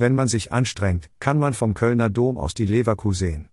Wenn man sich anstrengt, kann man vom Kölner Dom aus die Leverkuh sehen.